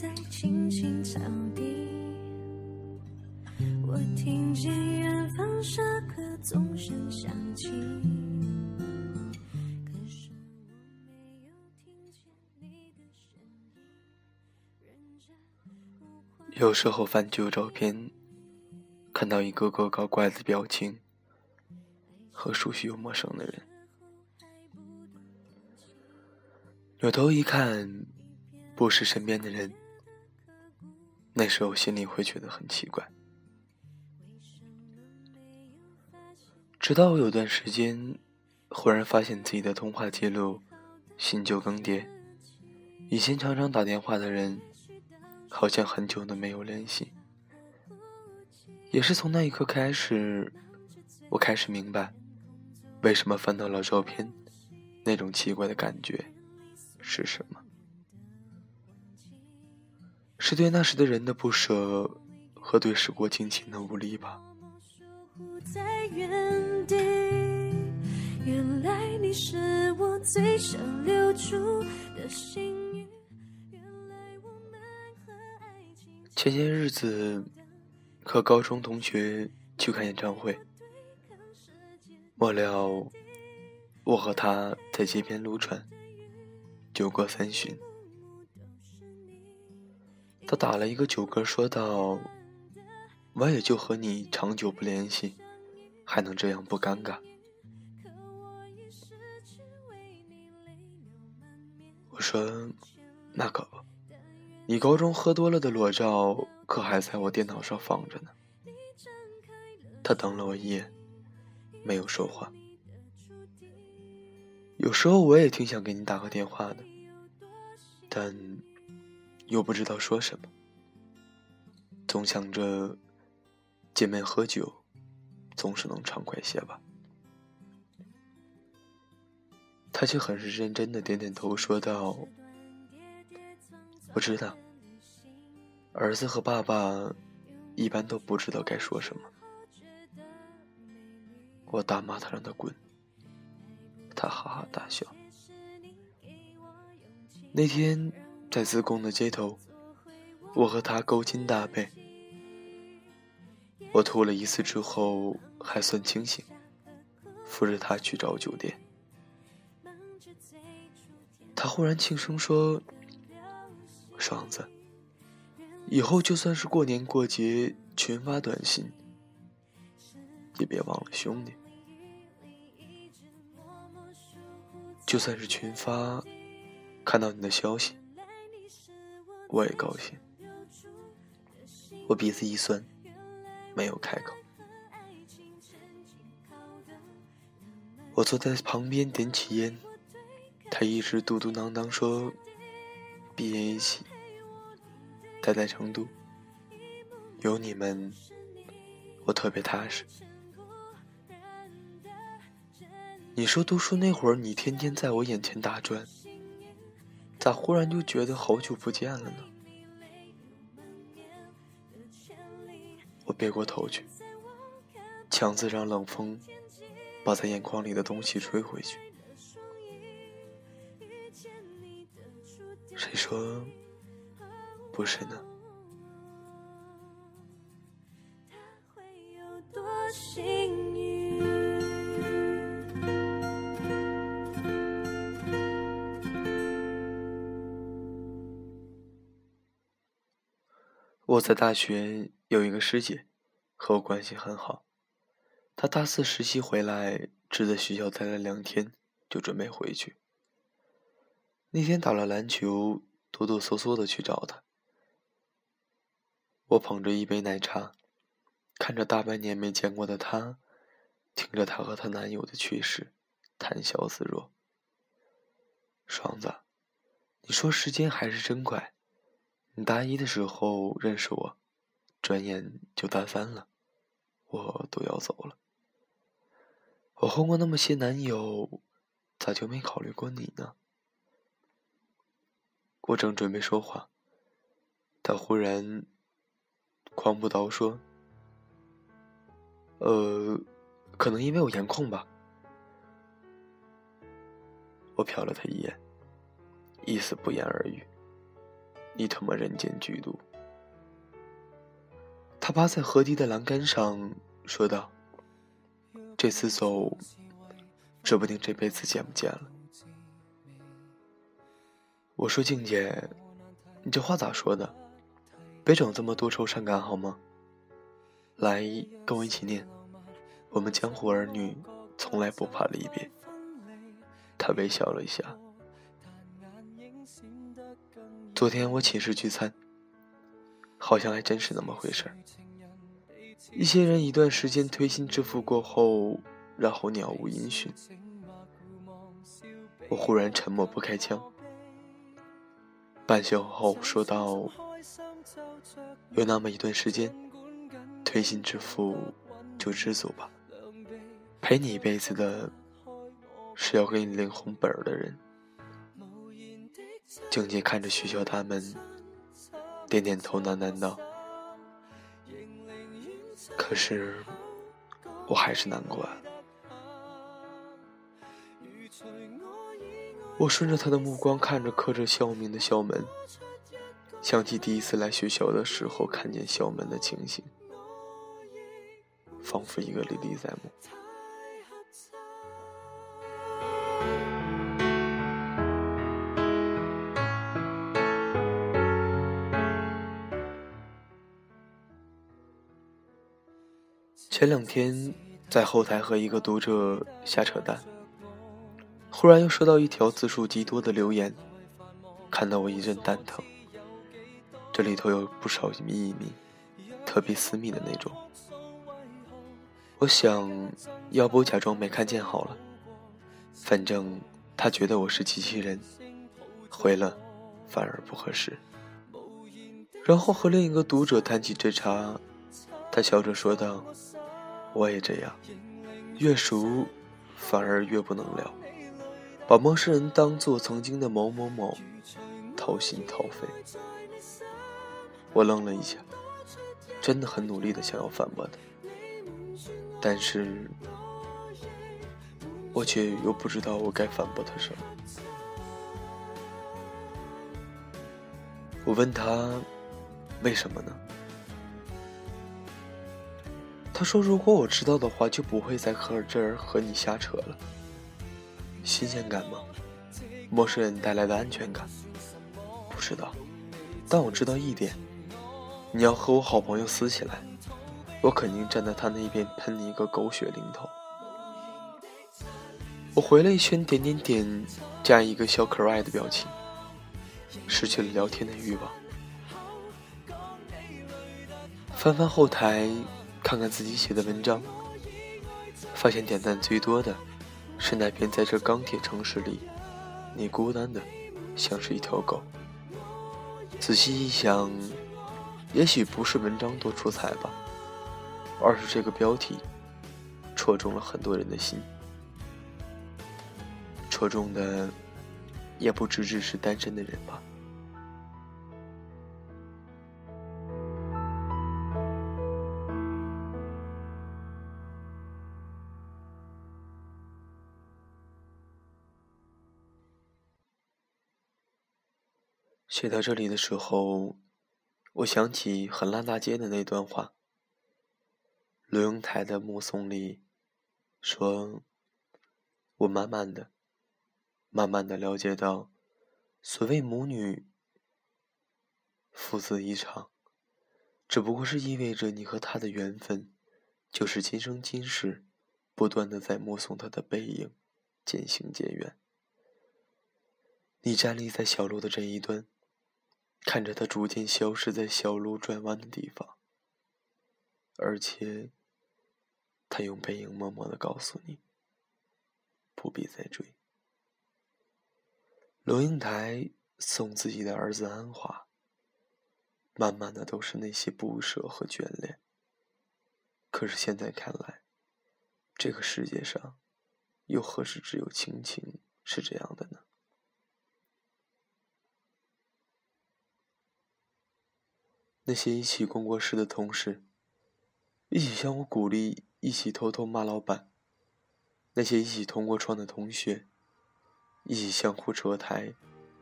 在青青草地。我听见远方下课钟声响起。可是我没有听见你的声音。有时候翻旧照片，看到一个个搞怪的表情和熟悉又陌生的人，扭头一看，不是身边的人，那时候心里会觉得很奇怪。直到我有段时间，忽然发现自己的通话记录新旧更迭，以前常常打电话的人，好像很久都没有联系。也是从那一刻开始，我开始明白，为什么翻到老照片，那种奇怪的感觉是什么？是对那时的人的不舍，和对时过境迁的无力吧。前些日子和高中同学去看演唱会，末了我和他在街边撸串，酒过三巡。他打了一个酒嗝，说道：“我也就和你长久不联系，还能这样不尴尬。”我说：“那可不，你高中喝多了的裸照可还在我电脑上放着呢。”他瞪了我一眼，没有说话。有时候我也挺想给你打个电话的，但又不知道说什么，总想着见面喝酒，总是能畅快些吧。他却很是认真的点点头，说道：“我知道，儿子和爸爸一般都不知道该说什么。”我大骂他，让他滚。他哈哈大笑。那天在自贡的街头，我和他勾肩搭背。我吐了一次之后还算清醒，扶着他去找酒店。他忽然轻声说：“爽子，以后就算是过年过节群发短信，也别忘了兄弟。就算是群发，看到你的消息，我也高兴。”我鼻子一酸，没有开口。我坐在旁边点起烟。他一直嘟嘟囔囔说：“毕业一起，待在成都，有你们，我特别踏实。”你说读书那会儿，你天天在我眼前打转，咋忽然就觉得好久不见了呢？我别过头去，强子让冷风把他眼眶里的东西吹回去。谁说不是呢？我在大学有一个师姐，和我关系很好。她大四实习回来，只在学校待了两天，就准备回去。那天打了篮球，哆哆嗦嗦的去找她。我捧着一杯奶茶，看着大半年没见过的她，听着她和她男友的趣事，谈笑自若。爽子，你说时间还是真快，你大一的时候认识我，转眼就大三了，我都要走了。我换过那么些男友，咋就没考虑过你呢？我正准备说话，他忽然狂不倒说：“呃，可能因为我颜控吧。”我瞟了他一眼，意思不言而喻。你他妈人间剧毒！他趴在河堤的栏杆上说道：“这次走，指不定这辈子见不见了。”我说：“静姐，你这话咋说的？别整这么多愁善感好吗？来，跟我一起念：我们江湖儿女从来不怕离别。”他微笑了一下。昨天我寝室聚餐，好像还真是那么回事儿。一些人一段时间推心置腹过后，然后鸟无音讯。我忽然沉默不开腔，半宿后说道：“有那么一段时间，推心置腹就知足吧。陪你一辈子的，是要给你领红本儿的人。”静静看着徐潇他们，点点头，喃喃道：“可是，我还是难过。”我顺着他的目光看着刻着校名的校门，想起第一次来学校的时候看见校门的情形，仿佛一个历历在目。前两天在后台和一个读者瞎扯淡，忽然又收到一条字数极多的留言，看得我一阵蛋疼。这里头有不少秘密，特别私密的那种。我想，要不假装没看见好了，反正他觉得我是机器人，回了反而不合适。然后和另一个读者谈起这茬，他笑着说道。我也这样，越熟反而越不能聊，把陌生人当做曾经的某某某，掏心掏肺。我愣了一下，真的很努力的想要反驳他，但是，我却又不知道我该反驳他什么。我问他，为什么呢？他说：“如果我知道的话，就不会在和这儿和你瞎扯了。新鲜感吗？陌生人带来的安全感？不知道，但我知道一点：你要和我好朋友撕起来，我肯定站在他那边喷你一个狗血淋头。”我回了一圈点点点，加一个小可爱的表情，失去了聊天的欲望。翻翻后台。看看自己写的文章，发现点赞最多的是那篇在这钢铁城市里，你孤单的像是一条狗。仔细一想，也许不是文章多出彩吧，而是这个标题戳中了很多人的心，戳中的也不只只是单身的人吧。写到这里的时候，我想起很烂大街的那段话。罗永台的《目送》里说：“我慢慢的、慢慢的了解到，所谓母女父子一场，只不过是意味着你和他的缘分，就是今生今世，不断的在目送他的背影渐行渐远。你站立在小路的这一端。”看着他逐渐消失在小路转弯的地方，而且，他用背影默默的告诉你，不必再追。龙应台送自己的儿子安华，满满的都是那些不舍和眷恋。可是现在看来，这个世界上，又何时只有亲情是这样的呢？那些一起共过事的同事，一起相互鼓励，一起偷偷骂老板；那些一起同过窗的同学，一起相互扯台，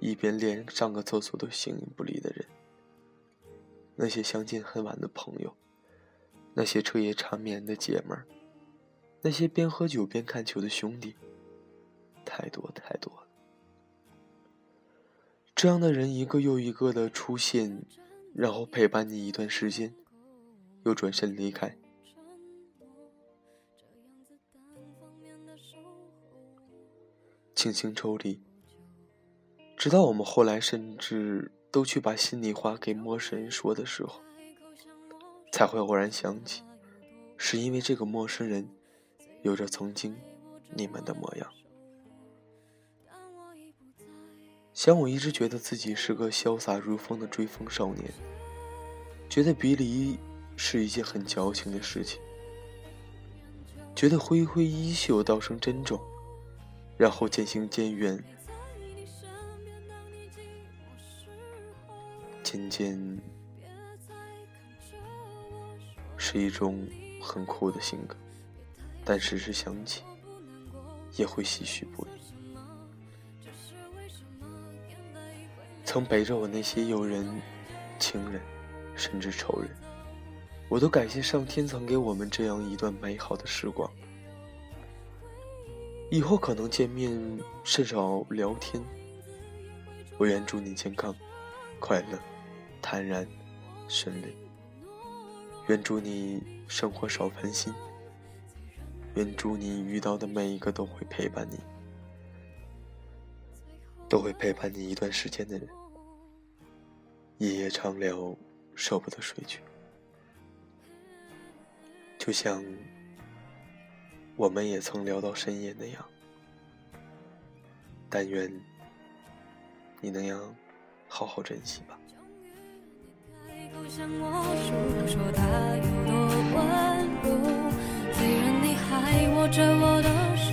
一边连上个厕所都形影不离的人，那些相见恨晚的朋友，那些彻夜缠绵的姐们儿，那些边喝酒边看球的兄弟，太多太多了。这样的人一个又一个的出现，然后陪伴你一段时间，又转身离开。轻轻抽离，直到我们后来甚至都去把心里话给陌生人说的时候，才会偶然想起，是因为这个陌生人有着曾经你们的模样。想我一直觉得自己是个潇洒如风的追风少年，觉得别离是一件很矫情的事情，觉得挥挥衣袖道声珍重。然后渐行渐远，渐渐是一种很酷的性格，但时时想起，也会唏嘘不已。曾陪着我那些友人、情人，甚至仇人，我都感谢上天曾给我们这样一段美好的时光。以后可能见面甚少聊天。我愿祝你健康、快乐、坦然、顺利。愿祝你生活少烦心。愿祝你遇到的每一个都会陪伴你，都会陪伴你一段时间的人。夜夜长聊，舍不得睡去，就像。我们也曾聊到深夜那样，但愿你能样好好珍惜吧。虽然你还握着我的手。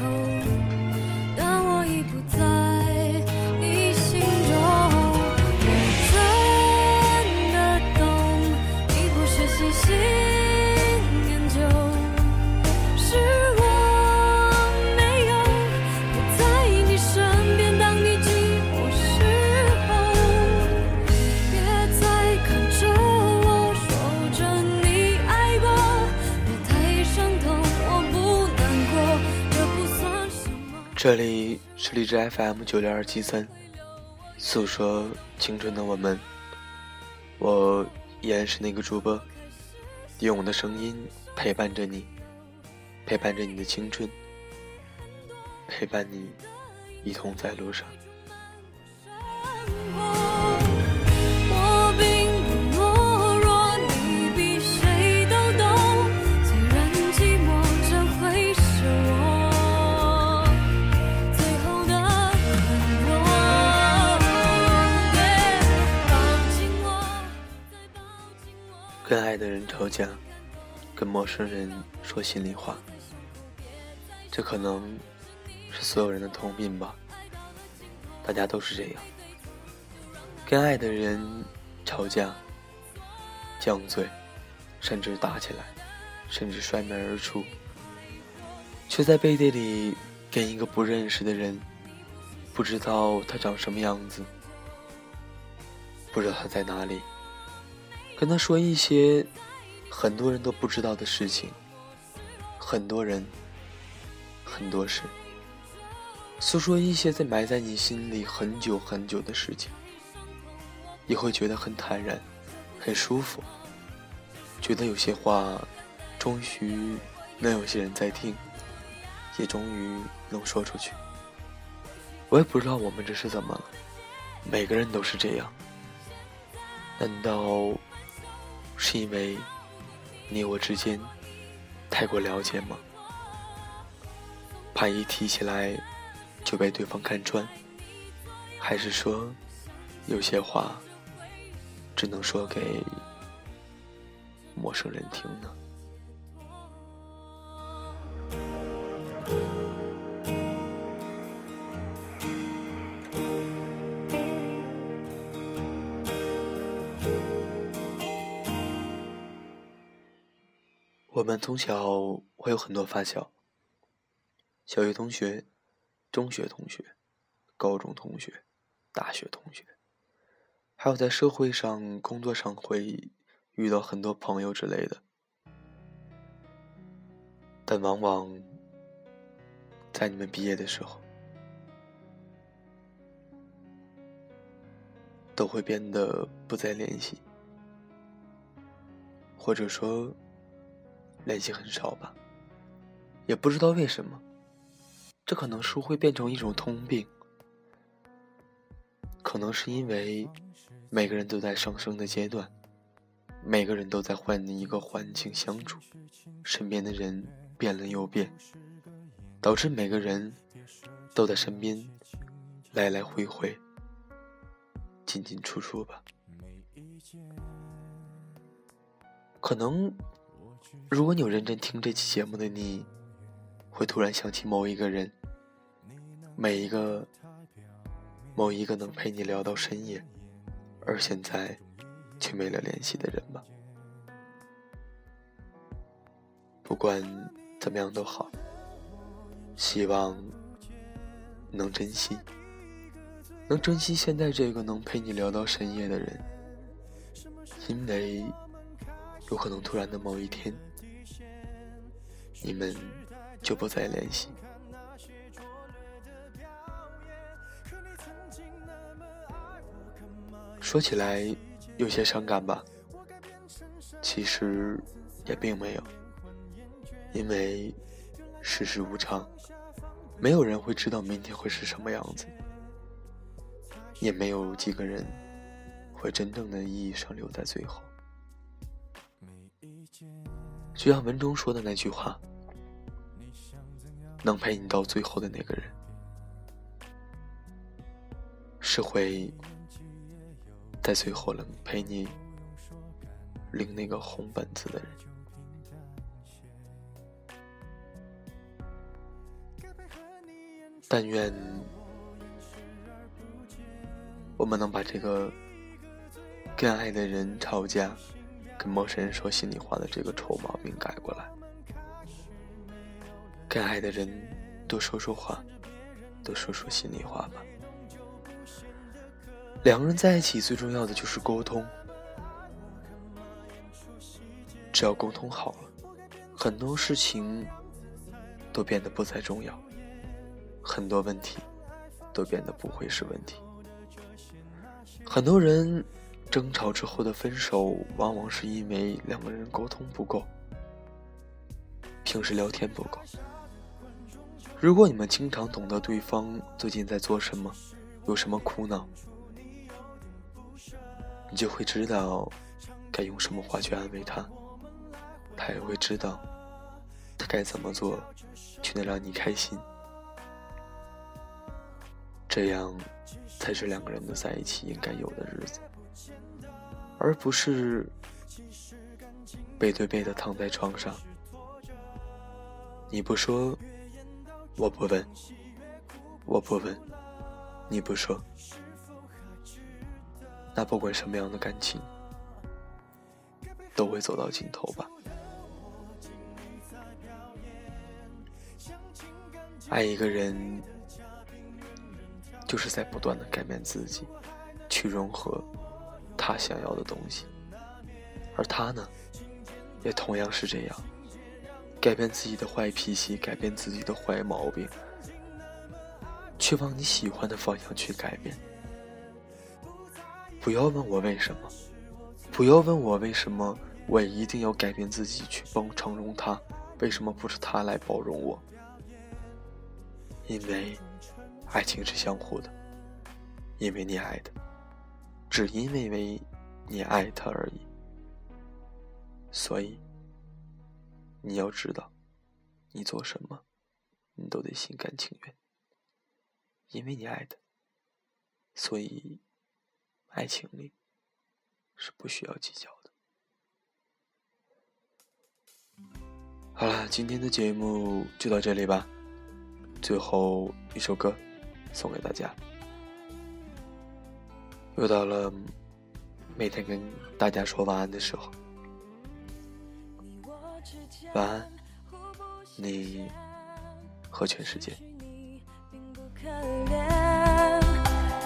这里是荔枝 FM 九六二七三，诉说青春的我们，我依然是那个主播，用我的声音陪伴着你，陪伴着你的青春，陪伴你一同在路上。跟爱的人吵架，跟陌生人说心里话，这可能是所有人的通病吧。大家都是这样，跟爱的人吵架、犟嘴，甚至打起来，甚至摔门而出，却在背地里跟一个不认识的人，不知道他长什么样子，不知道他在哪里。跟他说一些很多人都不知道的事情，很多人，很多事，诉说一些在埋在你心里很久很久的事情，你会觉得很坦然，很舒服，觉得有些话终于能有些人在听，也终于能说出去。我也不知道我们这是怎么了，每个人都是这样，难道？是因为你我之间太过了解吗？怕一提起来就被对方看穿，还是说有些话只能说给陌生人听呢？我们从小会有很多发小，小学同学、中学同学、高中同学、大学同学，还有在社会上、工作上会遇到很多朋友之类的。但往往在你们毕业的时候，都会变得不再联系，或者说联系很少吧。也不知道为什么，这可能是会变成一种通病。可能是因为每个人都在上升的阶段，每个人都在换一个环境相处，身边的人变了又变，导致每个人都在身边来来回回、进进出出吧。可能，如果你有认真听这期节目的你，会突然想起某一个人，每一个。某一个能陪你聊到深夜，而现在却没了联系的人吧。不管怎么样都好，希望能珍惜，能珍惜现在这个能陪你聊到深夜的人，因为有可能突然的某一天，你们就不再联系。说起来有些伤感吧，其实也并没有，因为世事无常，没有人会知道明天会是什么样子，也没有几个人会真正的意义上留在最后。就像文中说的那句话：“能陪你到最后的那个人，是会。”在最后能陪你领那个红本子的人，但愿我们能把这个跟爱的人吵架、跟陌生人说心里话的这个臭毛病改过来，跟爱的人多说说话，多说说心里话吧。两个人在一起最重要的就是沟通，只要沟通好了，很多事情都变得不再重要，很多问题都变得不会是问题。很多人争吵之后的分手，往往是因为两个人沟通不够，平时聊天不够。如果你们经常懂得对方最近在做什么，有什么苦恼。你就会知道该用什么话去安慰他，他也会知道他该怎么做去能让你开心，这样才是两个人的在一起应该有的日子，而不是背对背的躺在床上，你不说，我不问，我不问，你不说。那不管什么样的感情，都会走到尽头吧。爱一个人，就是在不断的改变自己，去融合他想要的东西，而他呢，也同样是这样，改变自己的坏脾气，改变自己的坏毛病，去往你喜欢的方向去改变。不要问我为什么，不要问我为什么，我一定要改变自己去帮承容他，为什么不是他来包容我？因为爱情是相互的，因为你爱的，只因为为你爱他而已。所以你要知道，你做什么，你都得心甘情愿，因为你爱他，所以。爱情里是不需要计较的。好了，今天的节目就到这里吧。最后一首歌送给大家。又到了每天跟大家说晚安的时候。晚安，你和全世界。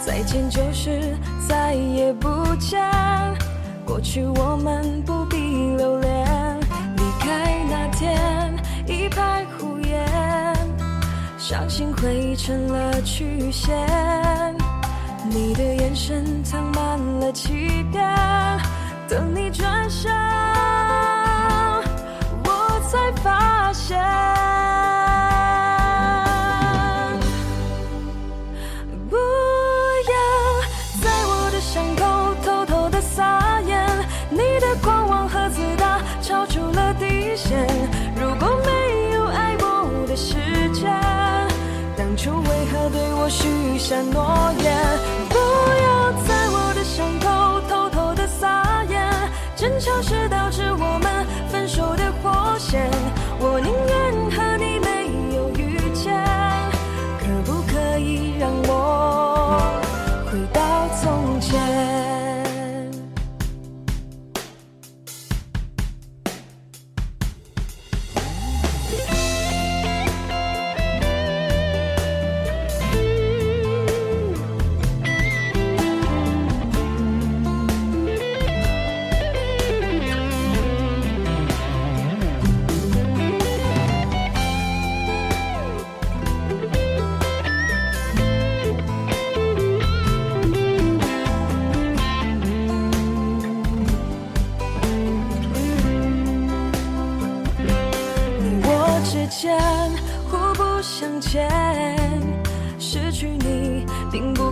再见就是再也不见。过去我们不必留恋，离开那天一派胡言，相信会成了曲线。深藏满了欺骗，等你转身，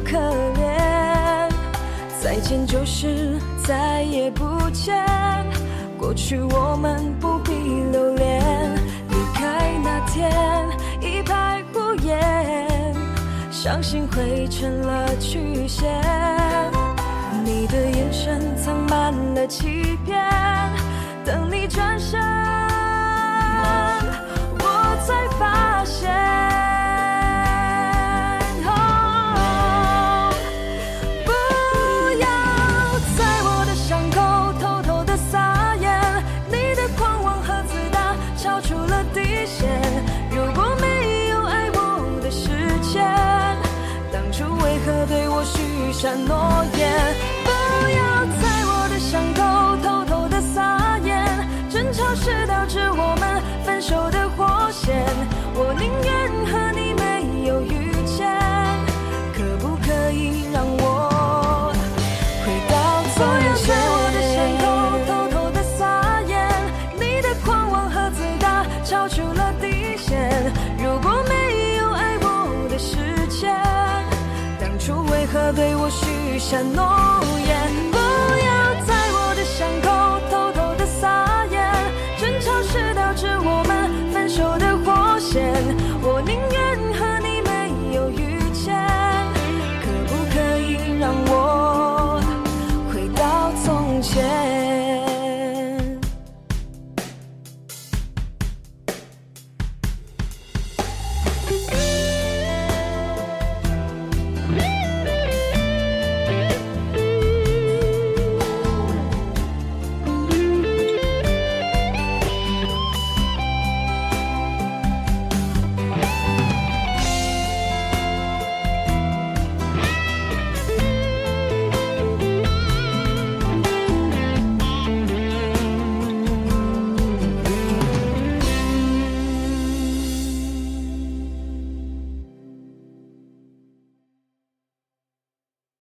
可怜。再见就是再也不见，过去我们不必留恋。离开那天一派胡言，伤心汇成了曲线。你的眼神藏满了欺骗，等你转身，我才发现。许下诺言？不要再 No.